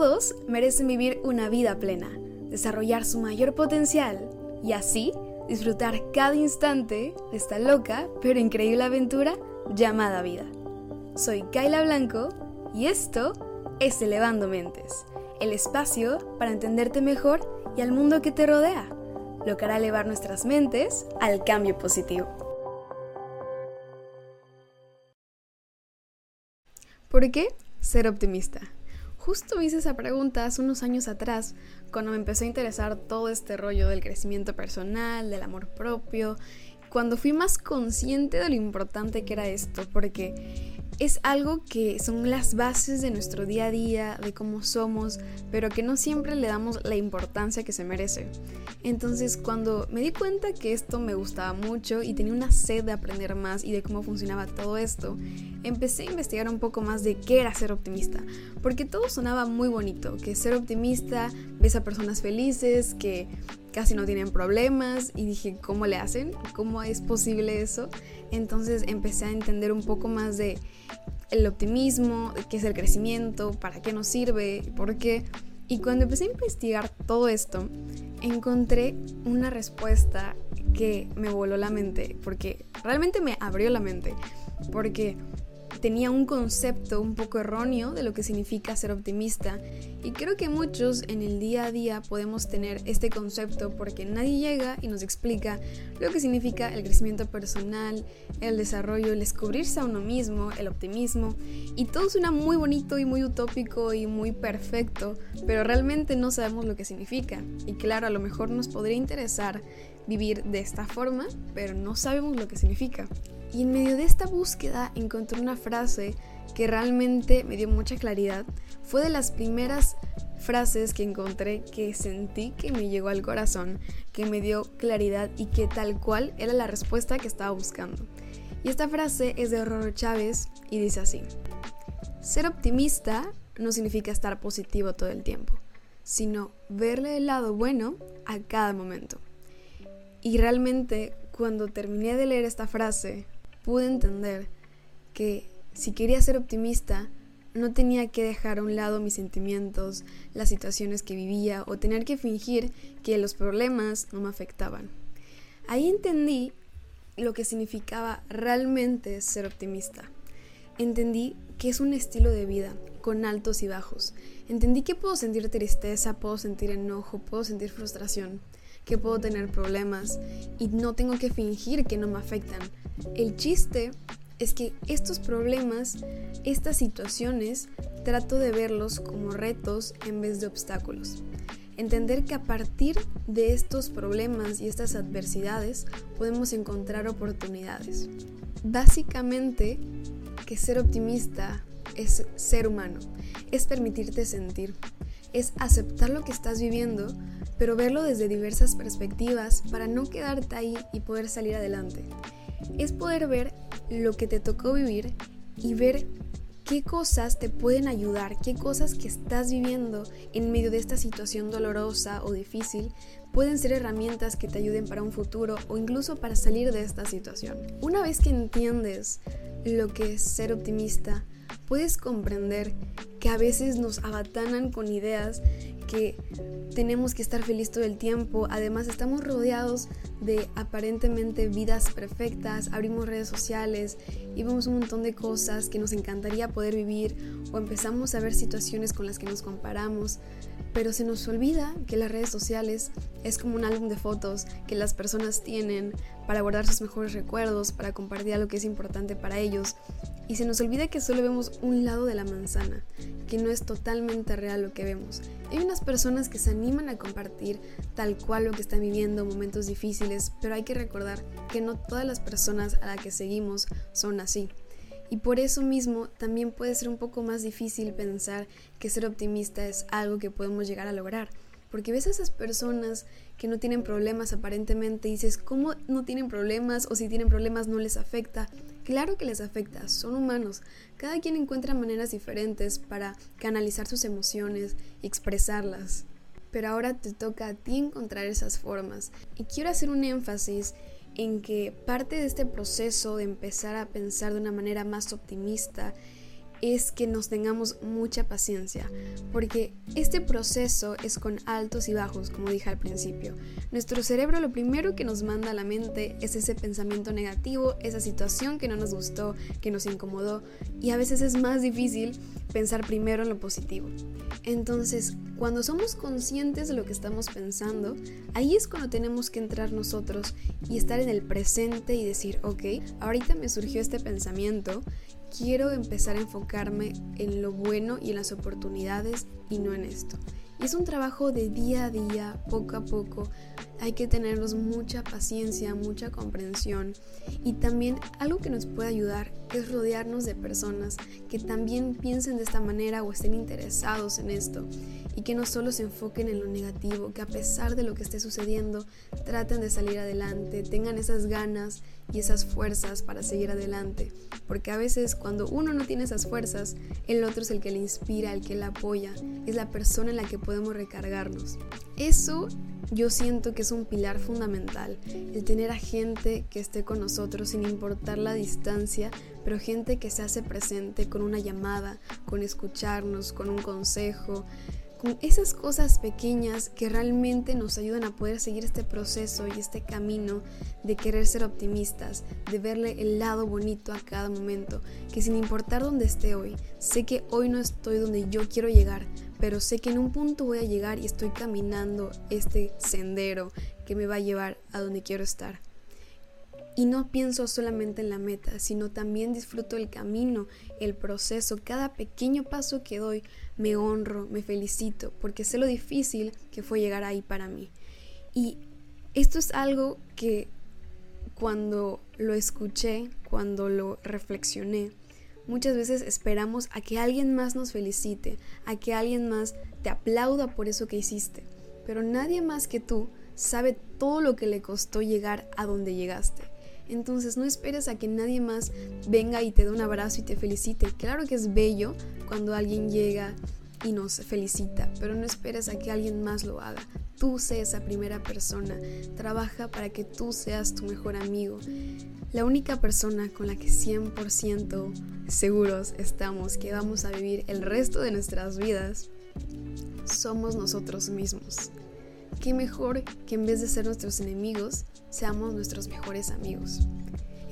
Todos merecen vivir una vida plena, desarrollar su mayor potencial y así disfrutar cada instante de esta loca pero increíble aventura llamada vida. Soy Kaila Blanco y esto es Elevando Mentes, el espacio para entenderte mejor y al mundo que te rodea, lo que hará elevar nuestras mentes al cambio positivo. ¿Por qué ser optimista? Justo hice esa pregunta hace unos años atrás, cuando me empezó a interesar todo este rollo del crecimiento personal, del amor propio, cuando fui más consciente de lo importante que era esto, porque es algo que son las bases de nuestro día a día, de cómo somos, pero que no siempre le damos la importancia que se merece. Entonces cuando me di cuenta que esto me gustaba mucho y tenía una sed de aprender más y de cómo funcionaba todo esto, empecé a investigar un poco más de qué era ser optimista, porque todo sonaba muy bonito, que ser optimista ves a personas felices, que casi no tienen problemas y dije, ¿cómo le hacen? ¿Cómo es posible eso? Entonces empecé a entender un poco más de el optimismo, qué es el crecimiento, para qué nos sirve, por qué. Y cuando empecé a investigar todo esto, encontré una respuesta que me voló la mente, porque realmente me abrió la mente, porque tenía un concepto un poco erróneo de lo que significa ser optimista. Y creo que muchos en el día a día podemos tener este concepto porque nadie llega y nos explica lo que significa el crecimiento personal, el desarrollo, el descubrirse a uno mismo, el optimismo. Y todo suena muy bonito y muy utópico y muy perfecto, pero realmente no sabemos lo que significa. Y claro, a lo mejor nos podría interesar vivir de esta forma, pero no sabemos lo que significa. Y en medio de esta búsqueda encontré una frase que realmente me dio mucha claridad. Fue de las primeras frases que encontré que sentí que me llegó al corazón, que me dio claridad y que tal cual era la respuesta que estaba buscando. Y esta frase es de Roro Chávez y dice así, ser optimista no significa estar positivo todo el tiempo, sino verle el lado bueno a cada momento. Y realmente cuando terminé de leer esta frase, pude entender que si quería ser optimista, no tenía que dejar a un lado mis sentimientos, las situaciones que vivía o tener que fingir que los problemas no me afectaban. Ahí entendí lo que significaba realmente ser optimista. Entendí que es un estilo de vida con altos y bajos. Entendí que puedo sentir tristeza, puedo sentir enojo, puedo sentir frustración, que puedo tener problemas y no tengo que fingir que no me afectan. El chiste es que estos problemas, estas situaciones, trato de verlos como retos en vez de obstáculos. Entender que a partir de estos problemas y estas adversidades podemos encontrar oportunidades. Básicamente, que ser optimista es ser humano, es permitirte sentir, es aceptar lo que estás viviendo, pero verlo desde diversas perspectivas para no quedarte ahí y poder salir adelante es poder ver lo que te tocó vivir y ver qué cosas te pueden ayudar, qué cosas que estás viviendo en medio de esta situación dolorosa o difícil pueden ser herramientas que te ayuden para un futuro o incluso para salir de esta situación. Una vez que entiendes lo que es ser optimista, puedes comprender que a veces nos abatanan con ideas que tenemos que estar feliz todo el tiempo. Además, estamos rodeados de aparentemente vidas perfectas. Abrimos redes sociales y vemos un montón de cosas que nos encantaría poder vivir o empezamos a ver situaciones con las que nos comparamos. Pero se nos olvida que las redes sociales es como un álbum de fotos que las personas tienen para guardar sus mejores recuerdos, para compartir algo que es importante para ellos. Y se nos olvida que solo vemos un lado de la manzana, que no es totalmente real lo que vemos. Hay unas personas que se animan a compartir tal cual lo que están viviendo, momentos difíciles, pero hay que recordar que no todas las personas a las que seguimos son así. Y por eso mismo también puede ser un poco más difícil pensar que ser optimista es algo que podemos llegar a lograr. Porque ves a esas personas que no tienen problemas aparentemente y dices, ¿cómo no tienen problemas? O si tienen problemas no les afecta. Claro que les afecta, son humanos. Cada quien encuentra maneras diferentes para canalizar sus emociones y expresarlas. Pero ahora te toca a ti encontrar esas formas. Y quiero hacer un énfasis en que parte de este proceso de empezar a pensar de una manera más optimista es que nos tengamos mucha paciencia, porque este proceso es con altos y bajos, como dije al principio. Nuestro cerebro lo primero que nos manda a la mente es ese pensamiento negativo, esa situación que no nos gustó, que nos incomodó, y a veces es más difícil pensar primero en lo positivo. Entonces, cuando somos conscientes de lo que estamos pensando, ahí es cuando tenemos que entrar nosotros y estar en el presente y decir, ok, ahorita me surgió este pensamiento quiero empezar a enfocarme en lo bueno y en las oportunidades y no en esto. Y es un trabajo de día a día, poco a poco. Hay que tenernos mucha paciencia, mucha comprensión. Y también algo que nos puede ayudar es rodearnos de personas que también piensen de esta manera o estén interesados en esto. Y que no solo se enfoquen en lo negativo, que a pesar de lo que esté sucediendo, traten de salir adelante, tengan esas ganas y esas fuerzas para seguir adelante. Porque a veces cuando uno no tiene esas fuerzas, el otro es el que le inspira, el que le apoya, es la persona en la que podemos recargarnos. Eso yo siento que es un pilar fundamental, el tener a gente que esté con nosotros sin importar la distancia, pero gente que se hace presente con una llamada, con escucharnos, con un consejo, con esas cosas pequeñas que realmente nos ayudan a poder seguir este proceso y este camino de querer ser optimistas, de verle el lado bonito a cada momento, que sin importar dónde esté hoy, sé que hoy no estoy donde yo quiero llegar, pero sé que en un punto voy a llegar y estoy caminando este sendero que me va a llevar a donde quiero estar. Y no pienso solamente en la meta, sino también disfruto el camino, el proceso, cada pequeño paso que doy, me honro, me felicito, porque sé lo difícil que fue llegar ahí para mí. Y esto es algo que cuando lo escuché, cuando lo reflexioné, muchas veces esperamos a que alguien más nos felicite, a que alguien más te aplauda por eso que hiciste, pero nadie más que tú sabe todo lo que le costó llegar a donde llegaste. Entonces no esperes a que nadie más venga y te dé un abrazo y te felicite. Claro que es bello cuando alguien llega y nos felicita, pero no esperes a que alguien más lo haga. Tú sé esa primera persona. Trabaja para que tú seas tu mejor amigo. La única persona con la que 100% seguros estamos que vamos a vivir el resto de nuestras vidas somos nosotros mismos. Qué mejor que en vez de ser nuestros enemigos, seamos nuestros mejores amigos.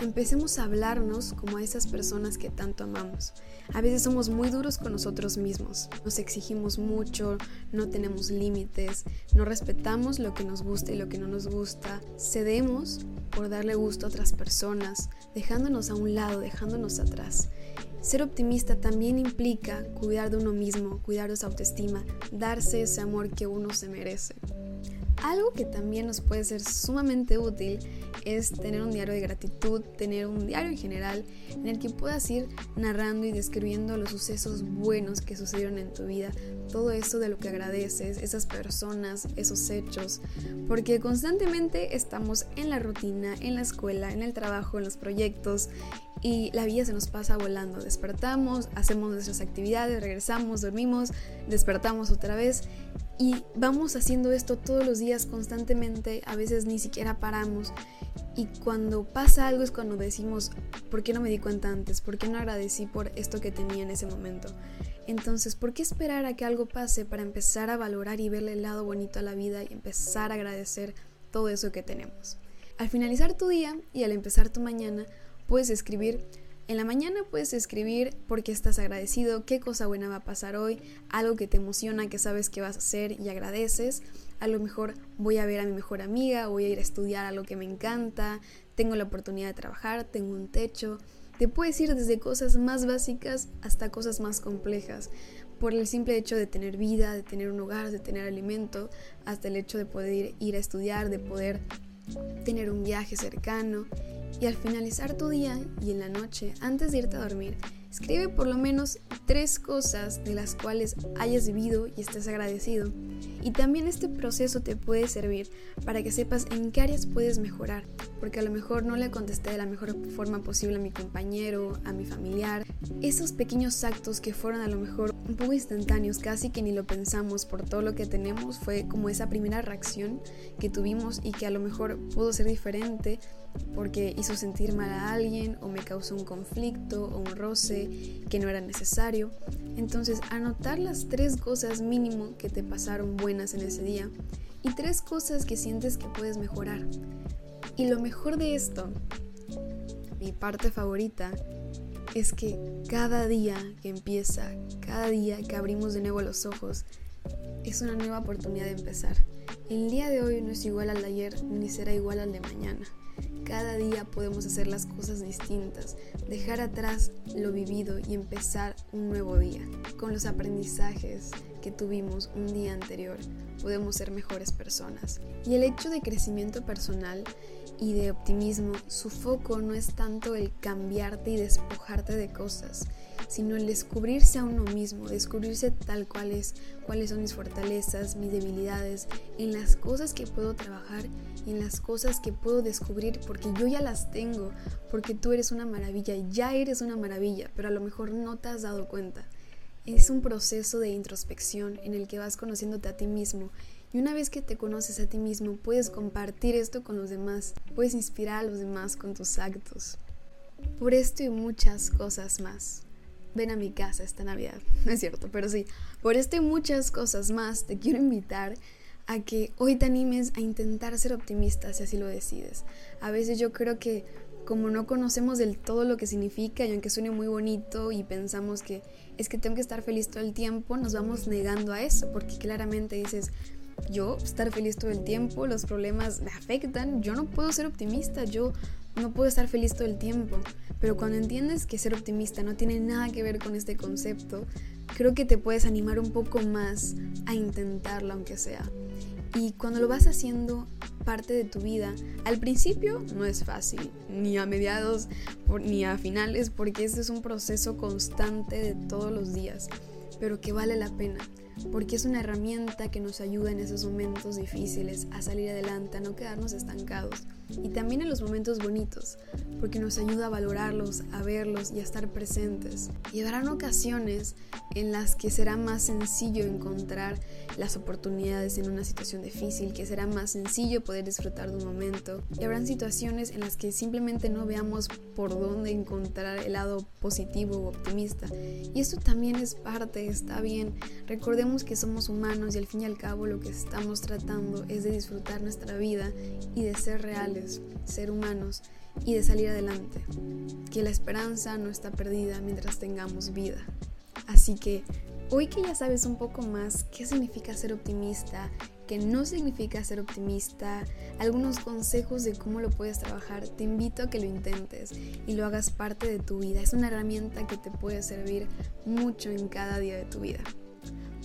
Empecemos a hablarnos como a esas personas que tanto amamos. A veces somos muy duros con nosotros mismos, nos exigimos mucho, no tenemos límites, no respetamos lo que nos gusta y lo que no nos gusta, cedemos por darle gusto a otras personas, dejándonos a un lado, dejándonos atrás. Ser optimista también implica cuidar de uno mismo, cuidar de su autoestima, darse ese amor que uno se merece. Algo que también nos puede ser sumamente útil es tener un diario de gratitud, tener un diario en general en el que puedas ir narrando y describiendo los sucesos buenos que sucedieron en tu vida, todo eso de lo que agradeces, esas personas, esos hechos, porque constantemente estamos en la rutina, en la escuela, en el trabajo, en los proyectos y la vida se nos pasa volando. Despertamos, hacemos nuestras actividades, regresamos, dormimos, despertamos otra vez y vamos haciendo esto todos los días constantemente, a veces ni siquiera paramos. Y cuando pasa algo es cuando decimos, ¿por qué no me di cuenta antes? ¿Por qué no agradecí por esto que tenía en ese momento? Entonces, ¿por qué esperar a que algo pase para empezar a valorar y verle el lado bonito a la vida y empezar a agradecer todo eso que tenemos? Al finalizar tu día y al empezar tu mañana, puedes escribir en la mañana puedes escribir por qué estás agradecido, qué cosa buena va a pasar hoy, algo que te emociona, que sabes que vas a hacer y agradeces. A lo mejor voy a ver a mi mejor amiga, voy a ir a estudiar algo que me encanta, tengo la oportunidad de trabajar, tengo un techo. Te puedes ir desde cosas más básicas hasta cosas más complejas, por el simple hecho de tener vida, de tener un hogar, de tener alimento, hasta el hecho de poder ir, a estudiar, de poder tener un viaje cercano. Y al finalizar tu día y en la noche, antes de irte a dormir, escribe por lo menos tres cosas de las cuales hayas vivido y estés agradecido. Y también este proceso te puede servir para que sepas en qué áreas puedes mejorar, porque a lo mejor no le contesté de la mejor forma posible a mi compañero, a mi familiar. Esos pequeños actos que fueron a lo mejor un poco instantáneos, casi que ni lo pensamos por todo lo que tenemos, fue como esa primera reacción que tuvimos y que a lo mejor pudo ser diferente porque hizo sentir mal a alguien o me causó un conflicto o un roce que no era necesario. Entonces, anotar las tres cosas mínimo que te pasaron buenas en ese día y tres cosas que sientes que puedes mejorar. Y lo mejor de esto, mi parte favorita, es que cada día que empieza, cada día que abrimos de nuevo los ojos, es una nueva oportunidad de empezar. El día de hoy no es igual al de ayer ni será igual al de mañana. Cada día podemos hacer las cosas distintas, dejar atrás lo vivido y empezar un nuevo día. Con los aprendizajes que tuvimos un día anterior, podemos ser mejores personas. Y el hecho de crecimiento personal y de optimismo, su foco no es tanto el cambiarte y despojarte de cosas, sino el descubrirse a uno mismo, descubrirse tal cual es, cuáles son mis fortalezas, mis debilidades, en las cosas que puedo trabajar en las cosas que puedo descubrir porque yo ya las tengo, porque tú eres una maravilla, ya eres una maravilla, pero a lo mejor no te has dado cuenta. Es un proceso de introspección en el que vas conociéndote a ti mismo y una vez que te conoces a ti mismo puedes compartir esto con los demás, puedes inspirar a los demás con tus actos. Por esto y muchas cosas más. Ven a mi casa esta Navidad, no es cierto, pero sí, por esto y muchas cosas más te quiero invitar a que hoy te animes a intentar ser optimista si así lo decides. A veces yo creo que como no conocemos del todo lo que significa y aunque suene muy bonito y pensamos que es que tengo que estar feliz todo el tiempo, nos vamos negando a eso porque claramente dices, yo estar feliz todo el tiempo, los problemas me afectan, yo no puedo ser optimista, yo no puedo estar feliz todo el tiempo. Pero cuando entiendes que ser optimista no tiene nada que ver con este concepto, creo que te puedes animar un poco más a intentarlo aunque sea. Y cuando lo vas haciendo parte de tu vida, al principio no es fácil, ni a mediados ni a finales, porque este es un proceso constante de todos los días, pero que vale la pena porque es una herramienta que nos ayuda en esos momentos difíciles a salir adelante, a no quedarnos estancados. Y también en los momentos bonitos, porque nos ayuda a valorarlos, a verlos y a estar presentes. Y habrán ocasiones en las que será más sencillo encontrar las oportunidades en una situación difícil, que será más sencillo poder disfrutar de un momento. Y habrán situaciones en las que simplemente no veamos por dónde encontrar el lado positivo o optimista. Y esto también es parte, está bien. Recordemos que somos humanos y al fin y al cabo lo que estamos tratando es de disfrutar nuestra vida y de ser reales, ser humanos y de salir adelante. Que la esperanza no está perdida mientras tengamos vida. Así que hoy que ya sabes un poco más qué significa ser optimista, qué no significa ser optimista, algunos consejos de cómo lo puedes trabajar, te invito a que lo intentes y lo hagas parte de tu vida. Es una herramienta que te puede servir mucho en cada día de tu vida.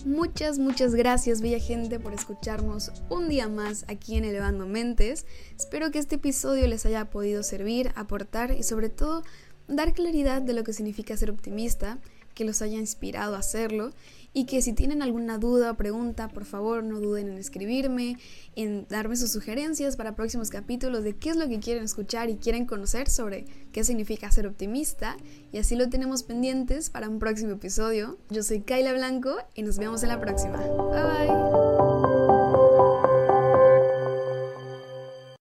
Muchas, muchas gracias, bella gente, por escucharnos un día más aquí en Elevando Mentes. Espero que este episodio les haya podido servir, aportar y sobre todo dar claridad de lo que significa ser optimista que los haya inspirado a hacerlo y que si tienen alguna duda o pregunta, por favor no duden en escribirme, en darme sus sugerencias para próximos capítulos de qué es lo que quieren escuchar y quieren conocer sobre qué significa ser optimista y así lo tenemos pendientes para un próximo episodio. Yo soy Kaila Blanco y nos vemos en la próxima. Bye bye.